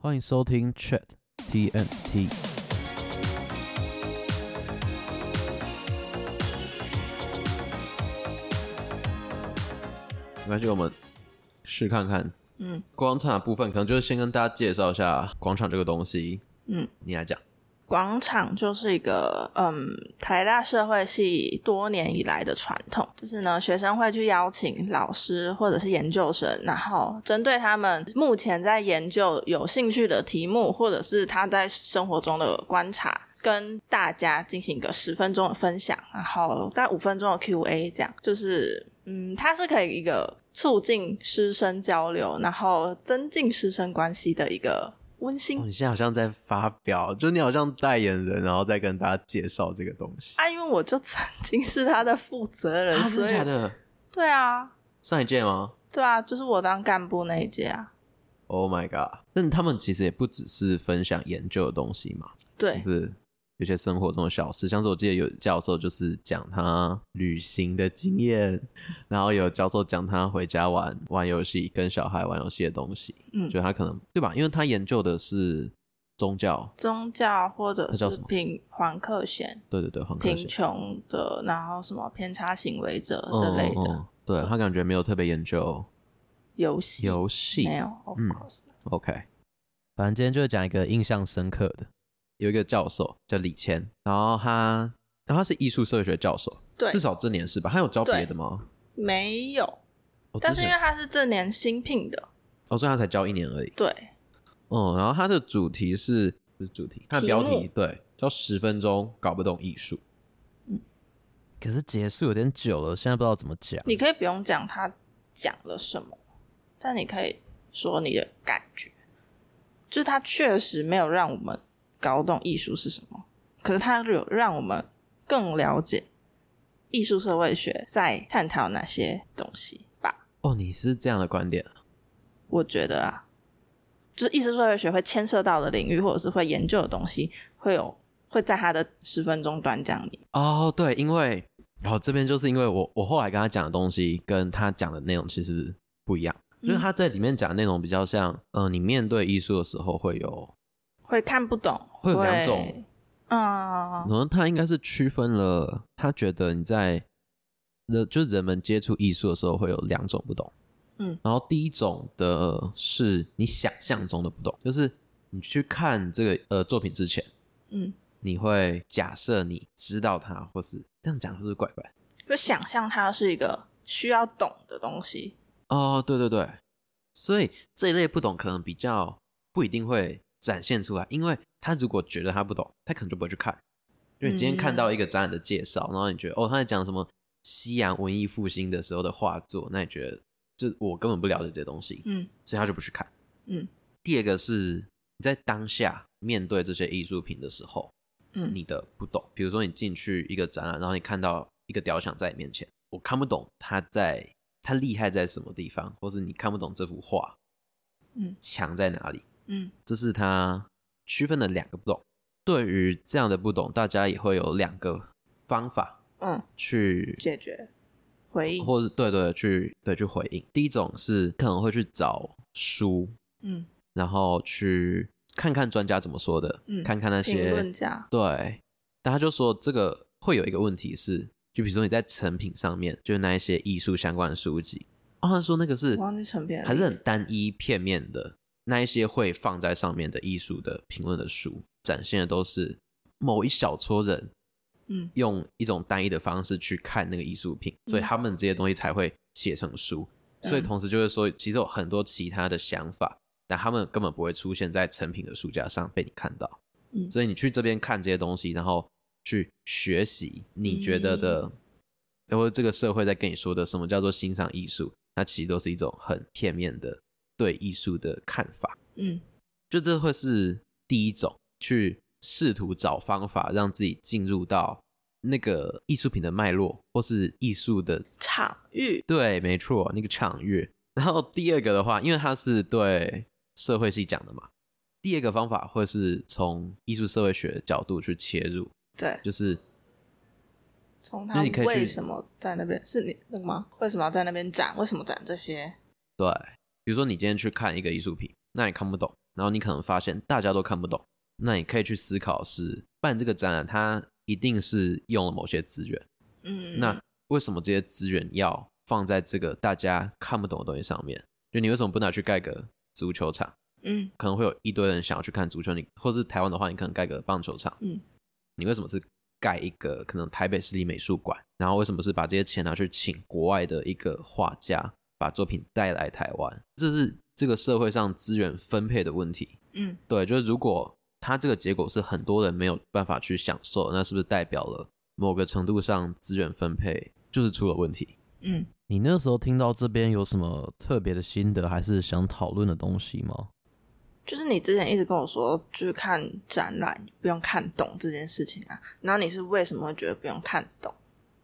欢迎收听 Chat TNT。没关系，我们试看看。嗯，广场的部分可能就是先跟大家介绍一下广场这个东西。嗯，你来讲。广场就是一个嗯，台大社会系多年以来的传统，就是呢，学生会去邀请老师或者是研究生，然后针对他们目前在研究有兴趣的题目，或者是他在生活中的观察，跟大家进行一个十分钟的分享，然后大概五分钟的 Q&A，这样就是嗯，它是可以一个促进师生交流，然后增进师生关系的一个。温馨、哦，你现在好像在发表，就你好像代言人，然后再跟大家介绍这个东西啊。因为我就曾 经是他的负责人。对啊，上一届吗？对啊，就是我当干部那一届啊。Oh my god！但他们其实也不只是分享研究的东西嘛，对，就是。有些生活中的小事，像是我记得有教授就是讲他旅行的经验，然后有教授讲他回家玩玩游戏，跟小孩玩游戏的东西。嗯，觉得他可能对吧？因为他研究的是宗教，宗教或者是贫黄克贤，对对对，黄克贤贫穷的，然后什么偏差行为者这类的。嗯嗯、对，他感觉没有特别研究游戏，游戏没有，of course、嗯。OK，反正今天就是讲一个印象深刻的。有一个教授叫李谦，然后他，然后他是艺术社会学教授，对，至少这年是吧？他有教别的吗？没有，哦，但是因为他是这年新聘的，哦，所以他才教一年而已。对，嗯，然后他的主题是不是主题？他的标题，题对，叫十分钟搞不懂艺术。嗯，可是结束有点久了，现在不知道怎么讲。你可以不用讲他讲了什么，但你可以说你的感觉，就是他确实没有让我们。搞懂艺术是什么？可是它有让我们更了解艺术社会学在探讨哪些东西吧？哦，你是这样的观点啊？我觉得啊，就是艺术社会学会牵涉到的领域，或者是会研究的东西，会有会在他的十分钟短讲里。哦，对，因为然后、哦、这边就是因为我我后来跟他讲的东西，跟他讲的内容其实不一样，因、嗯、为他在里面讲的内容比较像，呃，你面对艺术的时候会有。会看不懂，会有两种，嗯，可能他应该是区分了，他觉得你在人，就是人们接触艺术的时候会有两种不懂，嗯，然后第一种的是你想象中的不懂，就是你去看这个呃作品之前，嗯，你会假设你知道它，或是这样讲是不是怪怪？就想象它是一个需要懂的东西，哦，对对对，所以这一类不懂可能比较不一定会。展现出来，因为他如果觉得他不懂，他可能就不会去看。因为你今天看到一个展览的介绍，嗯，然后你觉得哦，他在讲什么西洋文艺复兴的时候的画作，那你觉得就我根本不了解这些东西，嗯，所以他就不去看。嗯，第二个是你在当下面对这些艺术品的时候，嗯，你的不懂，比如说你进去一个展览，然后你看到一个雕像在你面前，我看不懂他在他厉害在什么地方，或是你看不懂这幅画，嗯，强在哪里？嗯，这是他区分的两个不懂。对于这样的不懂，大家也会有两个方法，嗯，去解决、回应，或者对对去对去回应。第一种是可能会去找书，嗯，然后去看看专家怎么说的，嗯，看看那些评论家。对，但他就说这个会有一个问题是，就比如说你在成品上面，就是那一些艺术相关的书籍，哦，他说那个是还是很单一片面的。那一些会放在上面的艺术的评论的书，展现的都是某一小撮人，嗯，用一种单一的方式去看那个艺术品，嗯，所以他们这些东西才会写成书。所以同时就是说，其实有很多其他的想法，但他们根本不会出现在成品的书架上被你看到。嗯，所以你去这边看这些东西，然后去学习你觉得的，然后这个社会在跟你说的什么叫做欣赏艺术，它其实都是一种很片面的。对艺术的看法，嗯，就这会是第一种，去试图找方法让自己进入到那个艺术品的脉络，或是艺术的场域。对，没错，那个场域。然后第二个的话，因为它是对社会系讲的嘛，第二个方法会是从艺术社会学的角度去切入。对，就是从他为什么在那边？是你那个吗？为什么要在那边展？为什么展这些？对。比如说，你今天去看一个艺术品，那你看不懂，然后你可能发现大家都看不懂，那你可以去思考是办这个展览，它一定是用了某些资源，嗯，那为什么这些资源要放在这个大家看不懂的东西上面？就你为什么不拿去盖个足球场？嗯，可能会有一堆人想要去看足球，你或是台湾的话，你可能盖个棒球场，嗯，你为什么是盖一个可能台北市立美术馆？然后为什么是把这些钱拿去请国外的一个画家把作品带来台湾？这是这个社会上资源分配的问题。嗯，对，就是如果他这个结果是很多人没有办法去享受，那是不是代表了某个程度上资源分配就是出了问题？嗯，你那时候听到这边有什么特别的心得，还是想讨论的东西吗？就是你之前一直跟我说，就是看展览不用看懂这件事情啊，然后你是为什么会觉得不用看懂？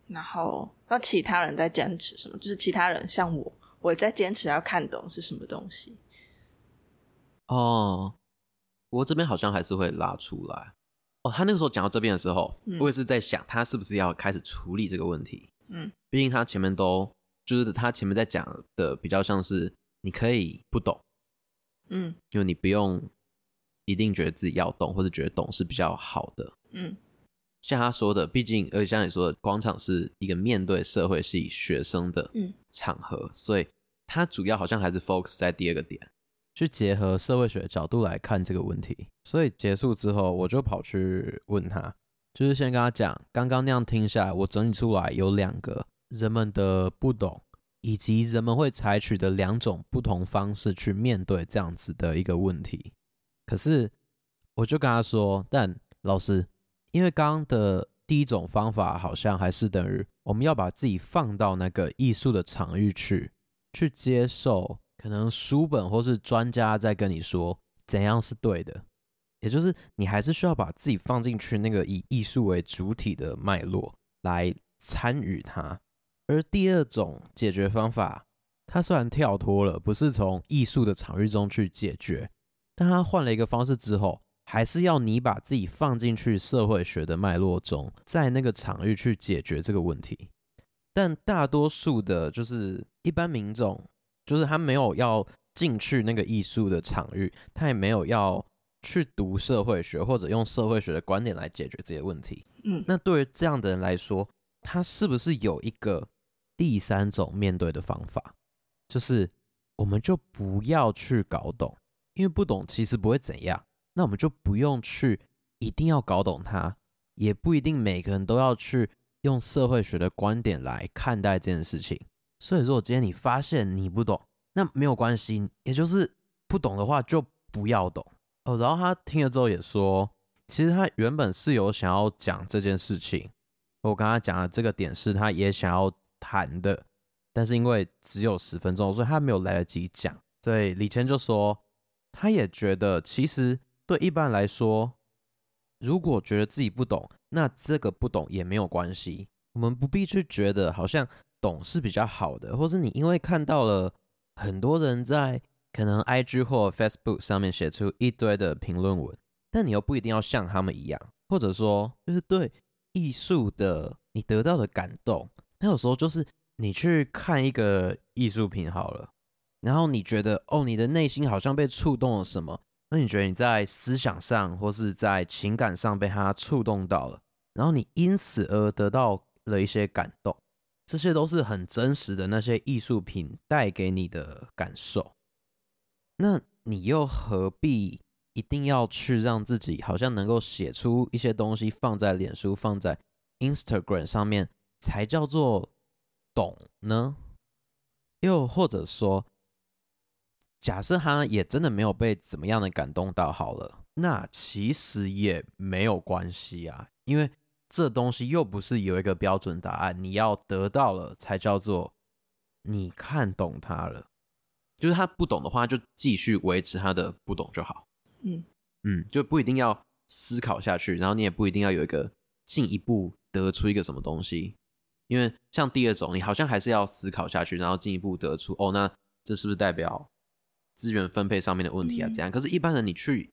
然后那其他人在坚持什么？就是其他人像我，我在坚持要看懂是什么东西。哦，不过这边好像还是会拉出来。哦，他那个时候讲到这边的时候，嗯，我也是在想，他是不是要开始处理这个问题？嗯，毕竟他前面都就是他前面在讲的比较像是你可以不懂。嗯，就你不用一定觉得自己要懂，或者觉得懂是比较好的。嗯，像他说的，毕竟而且像你说的，广场是一个面对社会系学生的场合，嗯，所以他主要好像还是 focus 在第二个点，去结合社会学的角度来看这个问题。所以结束之后，我就跑去问他，就是先跟他讲，刚刚那样听下来，我整理出来有两个人们的不懂。以及人们会采取的两种不同方式去面对这样子的一个问题。可是，我就跟他说：“但老师，因为刚刚的第一种方法好像还是等于我们要把自己放到那个艺术的场域去，去接受可能书本或是专家在跟你说怎样是对的，也就是你还是需要把自己放进去那个以艺术为主体的脉络来参与它。”而第二种解决方法，它虽然跳脱了，不是从艺术的场域中去解决，但它换了一个方式之后，还是要你把自己放进去社会学的脉络中，在那个场域去解决这个问题。但大多数的，就是一般民众，就是他没有要进去那个艺术的场域，他也没有要去读社会学或者用社会学的观点来解决这些问题。嗯，那对于这样的人来说，他是不是有一个？第三种面对的方法，就是我们就不要去搞懂，因为不懂其实不会怎样。那我们就不用去一定要搞懂它，也不一定每个人都要去用社会学的观点来看待这件事情。所以，如果今天你发现你不懂，那没有关系，也就是不懂的话就不要懂哦。然后他听了之后也说，其实他原本是有想要讲这件事情。我跟他讲的这个点是，他也想要。谈的，但是因为只有十分钟，所以他没有来得及讲。所以李谦就说，他也觉得其实对一般来说，如果觉得自己不懂，那这个不懂也没有关系。我们不必去觉得好像懂是比较好的，或是你因为看到了很多人在可能 IG 或 Facebook 上面写出一堆的评论文，但你又不一定要像他们一样，或者说就是对艺术的你得到的感动。那有时候就是你去看一个艺术品好了，然后你觉得哦，你的内心好像被触动了什么？那你觉得你在思想上或是在情感上被他触动到了，然后你因此而得到了一些感动，这些都是很真实的那些艺术品带给你的感受。那你又何必一定要去让自己好像能够写出一些东西放在脸书、放在 Instagram 上面？才叫做懂呢？又或者说，假设他也真的没有被怎么样的感动到，好了，那其实也没有关系啊，因为这东西又不是有一个标准答案，你要得到了才叫做你看懂他了。就是他不懂的话，就继续维持他的不懂就好。嗯嗯，就不一定要思考下去，然后你也不一定要有一个进一步得出一个什么东西。因为像第二种，你好像还是要思考下去，然后进一步得出哦，那这是不是代表资源分配上面的问题啊？这样，可是，一般人你去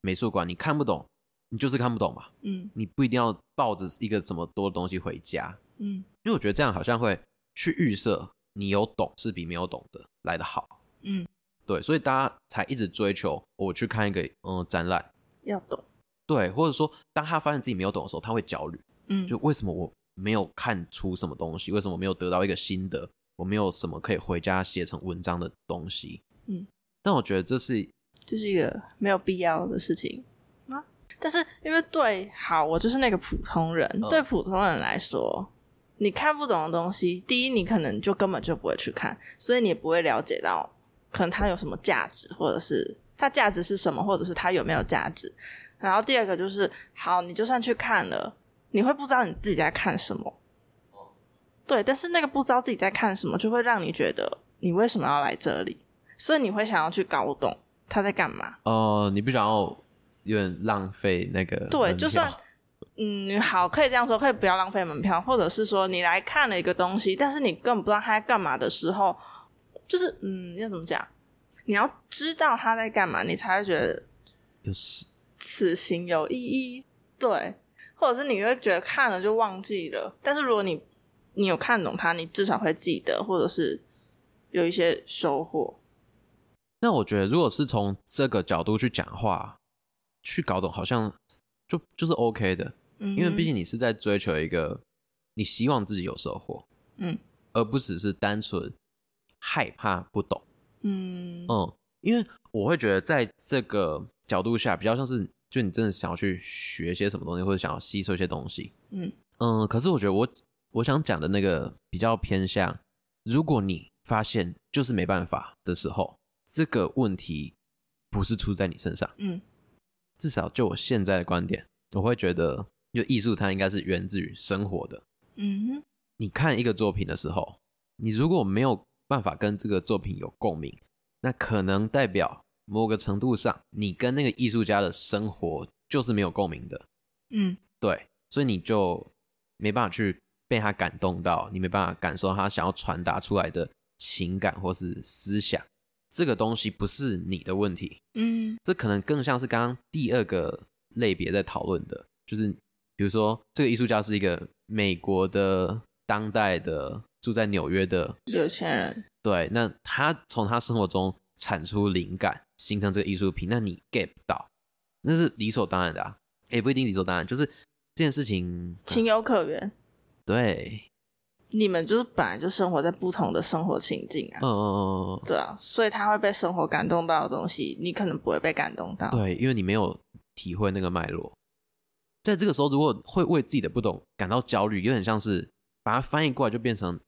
美术馆，你看不懂，你就是看不懂嘛。嗯，你不一定要抱着一个这么多的东西回家。嗯，因为我觉得这样好像会去预设你有懂是比没有懂的来得好。嗯，对，所以大家才一直追求我去看一个嗯展览，要懂，对，或者说当他发现自己没有懂的时候，他会焦虑，嗯，就为什么我没有看出什么东西？为什么没有得到一个心得？我没有什么可以回家写成文章的东西，嗯，但我觉得这是这是一个没有必要的事情啊。但是因为对，好，我就是那个普通人，嗯、对普通人来说。你看不懂的东西，第一，你可能就根本就不会去看，所以你也不会了解到可能它有什么价值，或者是它价值是什么，或者是它有没有价值。然后第二个就是，好，你就算去看了，你会不知道你自己在看什么。对，但是那个不知道自己在看什么，就会让你觉得你为什么要来这里，所以你会想要去搞懂他在干嘛。哦、呃，你不想要有点浪费那个？对，就算。嗯，好，可以这样说，可以不要浪费门票，或者是说你来看了一个东西，但是你根本不知道他在干嘛的时候，就是嗯，要怎么讲？你要知道他在干嘛，你才会觉得有此行有意义。对，或者是你会觉得看了就忘记了，但是如果你你有看懂他，你至少会记得，或者是有一些收获。那我觉得，如果是从这个角度去讲话，去搞懂，好像就就是 OK 的。因为毕竟你是在追求一个，你希望自己有收获，嗯，而不只是单纯害怕不懂，嗯。嗯，因为我会觉得在这个角度下，比较像是就你真的想要去学些什么东西，或者想要吸收一些东西，嗯。嗯，可是我觉得我我想讲的那个比较偏向，如果你发现就是没办法的时候，这个问题不是出在你身上，嗯，至少就我现在的观点，我会觉得。因为艺术它应该是源自于生活的，嗯哼。你看一个作品的时候，你如果没有办法跟这个作品有共鸣，那可能代表某个程度上，你跟那个艺术家的生活就是没有共鸣的，嗯，对，所以你就没办法去被他感动到，你没办法感受他想要传达出来的情感或是思想，这个东西不是你的问题，嗯，这可能更像是刚刚第二个类别在讨论的，就是。比如说，这个艺术家是一个美国的当代的住在纽约的有钱人。对，那他从他生活中产出灵感，形成这个艺术品，那你 get 不到，那是理所当然的啊，也不一定理所当然，就是这件事情情有可原。对，你们就是本来就生活在不同的生活情境啊。嗯嗯嗯，对啊，所以他会被生活感动到的东西，你可能不会被感动到。对，因为你没有体会那个脉络。在这个时候，如果会为自己的不懂感到焦虑，有点像是把它翻译过来，就变成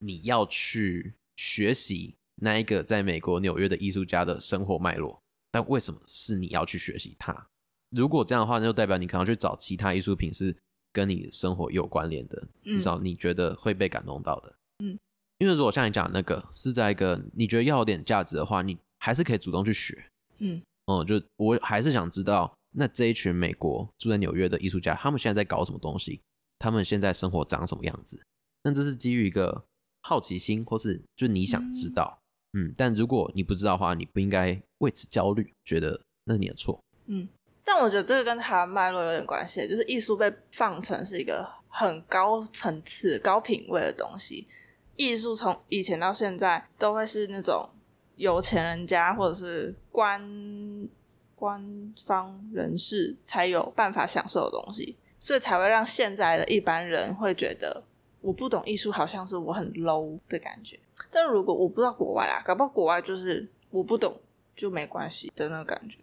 你要去学习那一个在美国纽约的艺术家的生活脉络。但为什么是你要去学习他？如果这样的话，那就代表你可能去找其他艺术品是跟你生活有关联的，至少你觉得会被感动到的。嗯，因为如果像你讲的那个是在一个你觉得要有点价值的话，你还是可以主动去学。嗯，哦、嗯，就我还是想知道。那这一群美国住在纽约的艺术家，他们现在在搞什么东西？他们现在生活长什么样子？那这是基于一个好奇心，或是就你想知道，嗯，嗯。但如果你不知道的话，你不应该为此焦虑，觉得那是你的错。嗯。但我觉得这个跟他的脉络有点关系，就是艺术被放成是一个很高层次、高品位的东西。艺术从以前到现在都会是那种有钱人家或者是官。官方人士才有办法享受的东西，所以才会让现在的一般人会觉得我不懂艺术，好像是我很 low 的感觉。但如果我不知道国外啊，搞不好国外就是我不懂就没关系的那个感觉。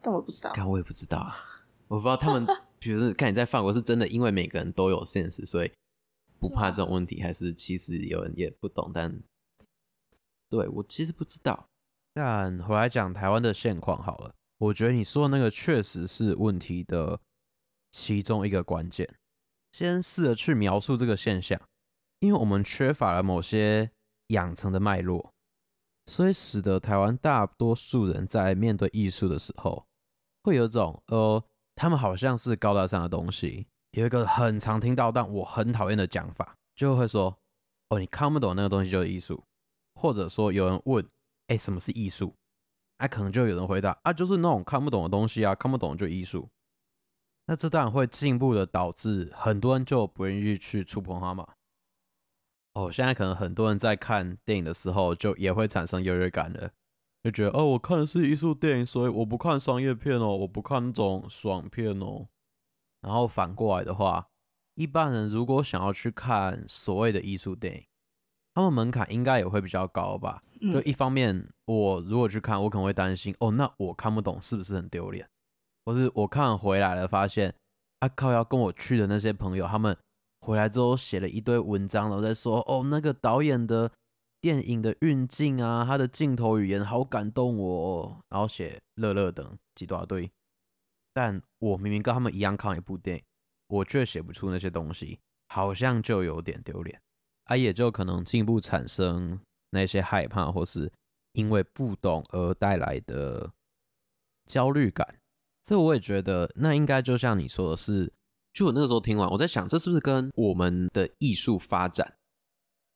但我不知道，但我也不知道啊，我不知道他们，比如说看你在法国是真的，因为每个人都有 sense，所以不怕这种问题，还是其实有人也不懂？但对我其实不知道。但回来讲台湾的现况好了。我觉得你说的那个确实是问题的其中一个关键。先试着去描述这个现象，因为我们缺乏了某些养成的脉络，所以使得台湾大多数人在面对艺术的时候，会有种呃，他们好像是高大上的东西。有一个很常听到但我很讨厌的讲法，就会说：“哦，你看不懂那个东西就是艺术。”或者说有人问：“哎，什么是艺术？”那、啊、可能就有人回答啊，就是那种看不懂的东西啊，看不懂就艺术。那这当然会进一步的导致很多人就不愿意去触碰它嘛。哦，现在可能很多人在看电影的时候就也会产生优越感了，就觉得哦，我看的是艺术电影，所以我不看商业片哦，我不看那种爽片哦。然后反过来的话，一般人如果想要去看所谓的艺术电影，他们门槛应该也会比较高吧？就一方面，我如果去看，我可能会担心哦，那我看不懂是不是很丢脸？或是我看回来了，发现啊靠，要跟我去的那些朋友，他们回来之后写了一堆文章，然后在说哦，那个导演的电影的运镜啊，他的镜头语言好感动我哦，然后写乐乐等几大堆。但我明明跟他们一样看一部电影，我却写不出那些东西，好像就有点丢脸，啊，也就可能进一步产生那些害怕，或是因为不懂而带来的焦虑感。所以我也觉得，那应该就像你说的是，就我那个时候听完，我在想，这是不是跟我们的艺术发展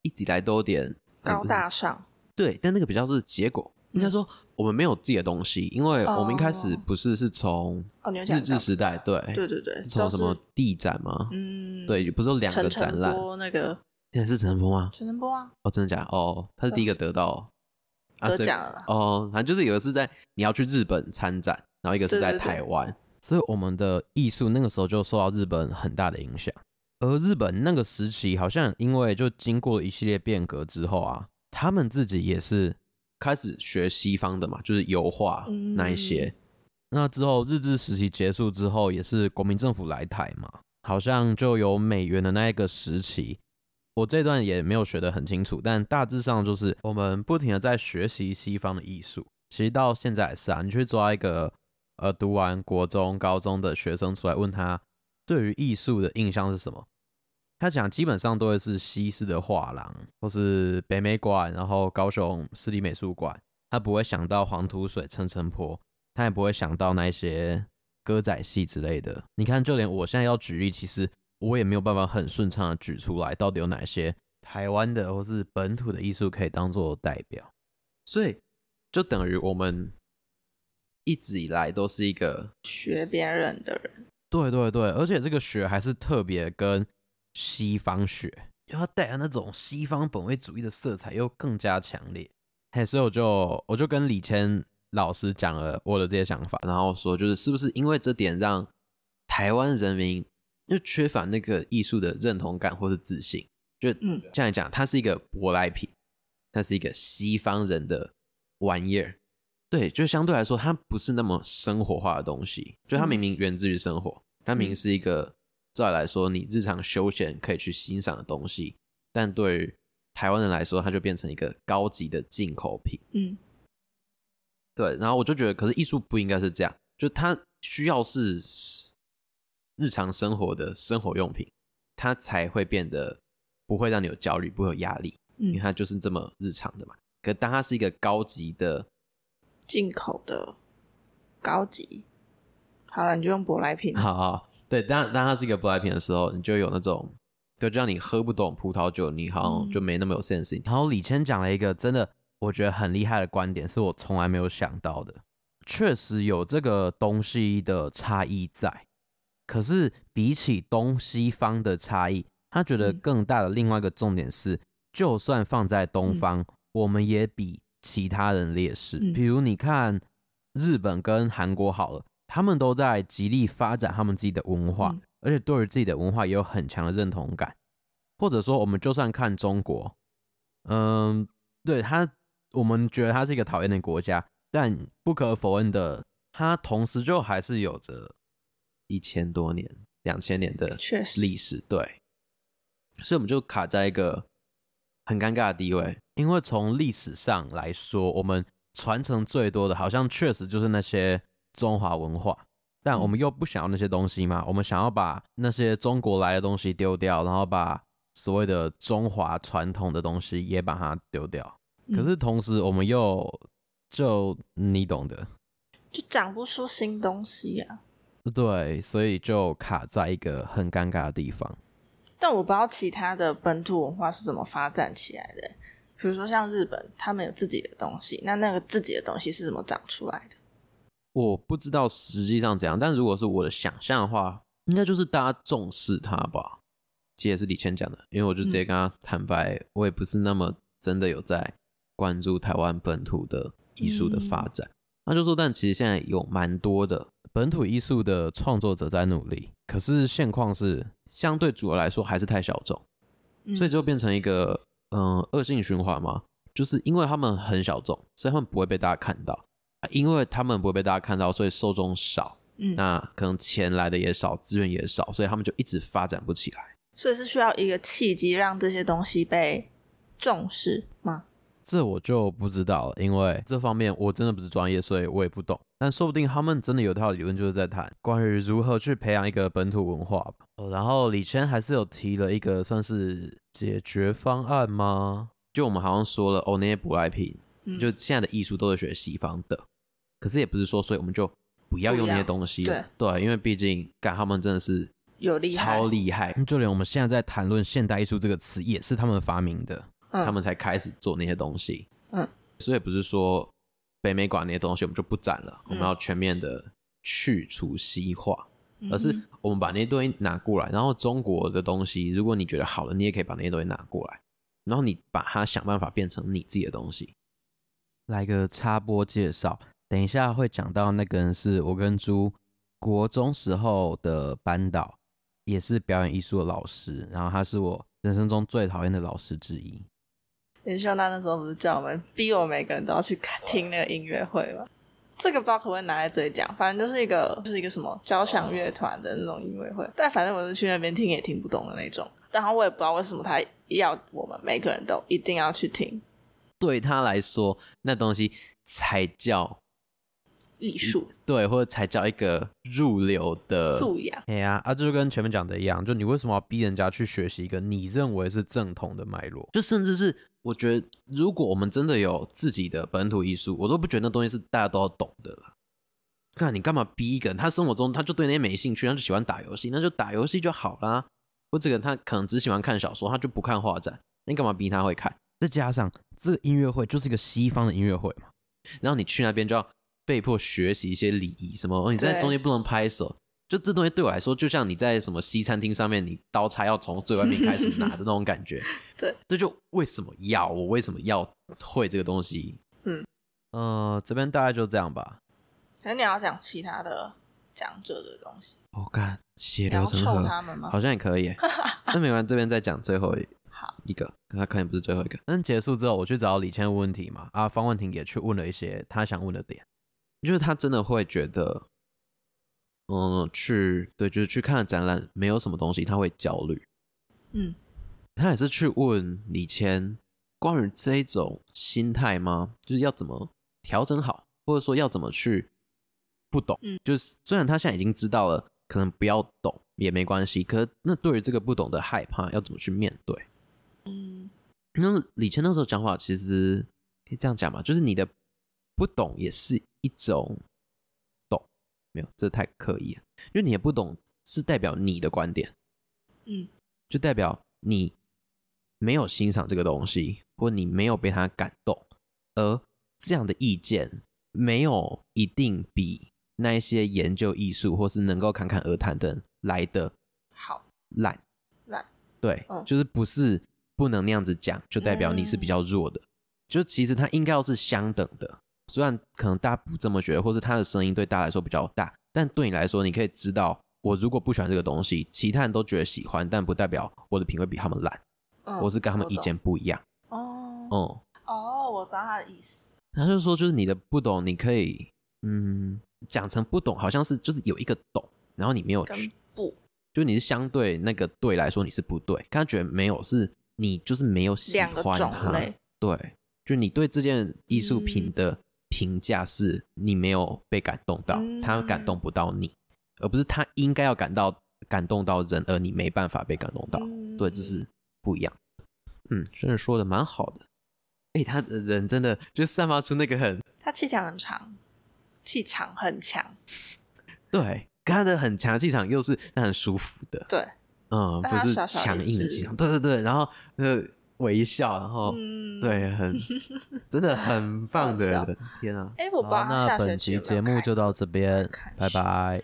一直以来都有点高大上？对，但那个比较是结果。应该说，我们没有自己的东西，因为我们一开始不是是从日治时代，对对对对，从什么地展吗？嗯，对，不是有两个展览？那个现在是陈晨波吗？陈晨波啊？哦，真的假？哦，他是第一个得到得奖了。哦，反正就是有一个是在你要去日本参展，然后一个是在台湾，所以我们的艺术那个时候就受到日本很大的影响。而日本那个时期好像因为就经过了一系列变革之后啊，他们自己也是。开始学西方的嘛，就是油画那一些。嗯、那之后日治时期结束之后，也是国民政府来台嘛，好像就有美元的那一个时期。我这段也没有学得很清楚，但大致上就是我们不停的在学习西方的艺术。其实到现在也是啊，你去抓一个呃读完国中、高中的学生出来，问他对于艺术的印象是什么？他讲基本上都会是西式的画廊，或是北美馆，然后高雄市立美术馆。他不会想到黄土水、陈澄波，他也不会想到那些歌仔戏之类的。你看，就连我现在要举例，其实我也没有办法很顺畅的举出来，到底有哪些台湾的或是本土的艺术可以当做代表。所以，就等于我们一直以来都是一个学别人的人。对对对，而且这个学还是特别跟。西方学，就它带来那种西方本位主义的色彩又更加强烈，嘿，所以我就我就跟李谦老师讲了我的这些想法，然后说就是是不是因为这点让台湾人民就缺乏那个艺术的认同感或是自信，就嗯这样讲，它是一个舶来品，它是一个西方人的玩意儿，对，就相对来说它不是那么生活化的东西，就它明明源自于生活，它明明是一个。再来说，你日常休闲可以去欣赏的东西，但对于台湾人来说，它就变成一个高级的进口品。嗯，对。然后我就觉得，可是艺术不应该是这样，就它需要是日常生活的生活用品，它才会变得不会让你有焦虑，不会有压力，因为它就是这么日常的嘛。可是当它是一个高级的进口的高级，好了，你就用舶来品。好，好。对，当当它是一个舶来品的时候，你就有那种，就就像你喝不懂葡萄酒，你好像就没那么有 sense。然后李谦讲了一个真的我觉得很厉害的观点，是我从来没有想到的。确实有这个东西的差异在，可是比起东西方的差异，他觉得更大的另外一个重点是，就算放在东方，我们也比其他人劣势。比如你看日本跟韩国好了。他们都在极力发展他们自己的文化，而且对于自己的文化也有很强的认同感。或者说，我们就算看中国，嗯，对他，我们觉得他是一个讨厌的国家，但不可否认的，他同时就还是有着一千多年、两千年的历史。对，所以我们就卡在一个很尴尬的地位，因为从历史上来说，我们传承最多的好像确实就是那些。中华文化，但我们又不想要那些东西嘛？嗯、我们想要把那些中国来的东西丢掉，然后把所谓的中华传统的东西也把它丢掉。嗯、可是同时，我们又就你懂的，就长不出新东西呀、啊。对，所以就卡在一个很尴尬的地方。但我不知道其他的本土文化是怎么发展起来的。比如说像日本，他们有自己的东西，那那个自己的东西是怎么长出来的？我不知道实际上怎样，但如果是我的想象的话，应该就是大家重视它吧。其实也是李谦讲的，因为我就直接跟他坦白，我也不是那么真的有在关注台湾本土的艺术的发展。嗯、他就说，但其实现在有蛮多的本土艺术的创作者在努力，可是现况是相对主流来说还是太小众，所以就变成一个嗯恶性循环嘛。就是因为他们很小众，所以他们不会被大家看到。因为他们不会被大家看到，所以受众少，嗯，那可能钱来的也少，资源也少，所以他们就一直发展不起来。所以是需要一个契机让这些东西被重视吗？这我就不知道了，因为这方面我真的不是专业，所以我也不懂。但说不定他们真的有一套理论，就是在谈关于如何去培养一个本土文化吧。哦然后李谦还是有提了一个算是解决方案吗？就我们好像说了，哦，那些舶来品，就现在的艺术都是学西方的。可是也不是说，所以我们就不要用那些东西了。对，对，因为毕竟干他们真的是有厉害，超厉害。就连我们现在在谈论现代艺术这个词，也是他们发明的，嗯、他们才开始做那些东西。嗯，所以不是说北美馆那些东西我们就不展了，嗯、我们要全面的去除西化，嗯、而是我们把那些东西拿过来，然后中国的东西，如果你觉得好了，你也可以把那些东西拿过来，然后你把它想办法变成你自己的东西。来个插播介绍。等一下会讲到那个人是我跟猪国中时候的班导，也是表演艺术的老师，然后他是我人生中最讨厌的老师之一。林秀娜那时候不是叫我们逼我们每个人都要去看听那个音乐会吗？这个不知道可不可以拿来这里讲，反正就是一个就是一个什么交响乐团的那种音乐会，但反正我是去那边听也听不懂的那种。然后我也不知道为什么他要我们每个人都一定要去听，对他来说那东西才叫。艺术对，或者才叫一个入流的素养。哎呀，啊，就跟前面讲的一样，就你为什么要逼人家去学习一个你认为是正统的脉络？就甚至是我觉得，如果我们真的有自己的本土艺术，我都不觉得那东西是大家都要懂的了。看你干嘛逼一个人？他生活中他就对那些没兴趣，他就喜欢打游戏，那就打游戏就好啦。或这个他可能只喜欢看小说，他就不看画展，你干嘛逼他会看？再加上这个音乐会就是一个西方的音乐会嘛，然后你去那边就要。被迫学习一些礼仪，什么？哦，你在中间不能拍手，对就这东西对我来说，就像你在什么西餐厅上面，你刀叉要从最外面开始拿的那种感觉。对，这就为什么要我为什么要会这个东西？嗯，呃，这边大概就这样吧。可能你要讲其他的讲者的东西。我看血流成河，好像也可以。那没关系，这边再讲最后一 个，他可能不是最后一个。那结束之后，我去找李谦问问题嘛。啊，方万婷也去问了一些他想问的点。就是他真的会觉得，嗯，去对，就是去看展览，没有什么东西，他会焦虑。嗯，他也是去问李谦关于这一种心态吗？就是要怎么调整好，或者说要怎么去不懂？嗯，就是虽然他现在已经知道了，可能不要懂也没关系，可那对于这个不懂的害怕，要怎么去面对？嗯，那么李谦那时候讲话，其实可以这样讲嘛，就是你的不懂也是。一种懂没有，这太刻意了。因为你也不懂，是代表你的观点，嗯，就代表你没有欣赏这个东西，或你没有被他感动。而这样的意见，没有一定比那一些研究艺术或是能够侃侃而谈的人来的好烂烂。对，嗯、就是不是不能那样子讲，就代表你是比较弱的。嗯、就其实它应该要是相等的。虽然可能大家不这么觉得，或是他的声音对大家来说比较大，但对你来说，你可以知道，我如果不喜欢这个东西，其他人都觉得喜欢，但不代表我的品味比他们烂，嗯、我是跟他们意见不一样。哦，哦、嗯，哦，我知道他的意思。他就是说，就是你的不懂，你可以嗯讲成不懂，好像是就是有一个懂，然后你没有去不，就你是相对那个对来说你是不对，他觉得没有，是你就是没有喜欢他，对，就你对这件艺术品的、嗯。评价是你没有被感动到，他感动不到你，嗯、而不是他应该要感到感动到人，而你没办法被感动到。嗯、对，这是不一样。嗯，真的说的蛮好的。哎、欸，他的人真的就散发出那个很，他气场很长，气场很强。对，他的很强气场又是很舒服的。对，嗯，不是强硬的气场。对对对，然后呃。微笑，然后、嗯、对，很 真的很棒的人，天啊！哎，我爸，那本期节目就到这边，拜拜。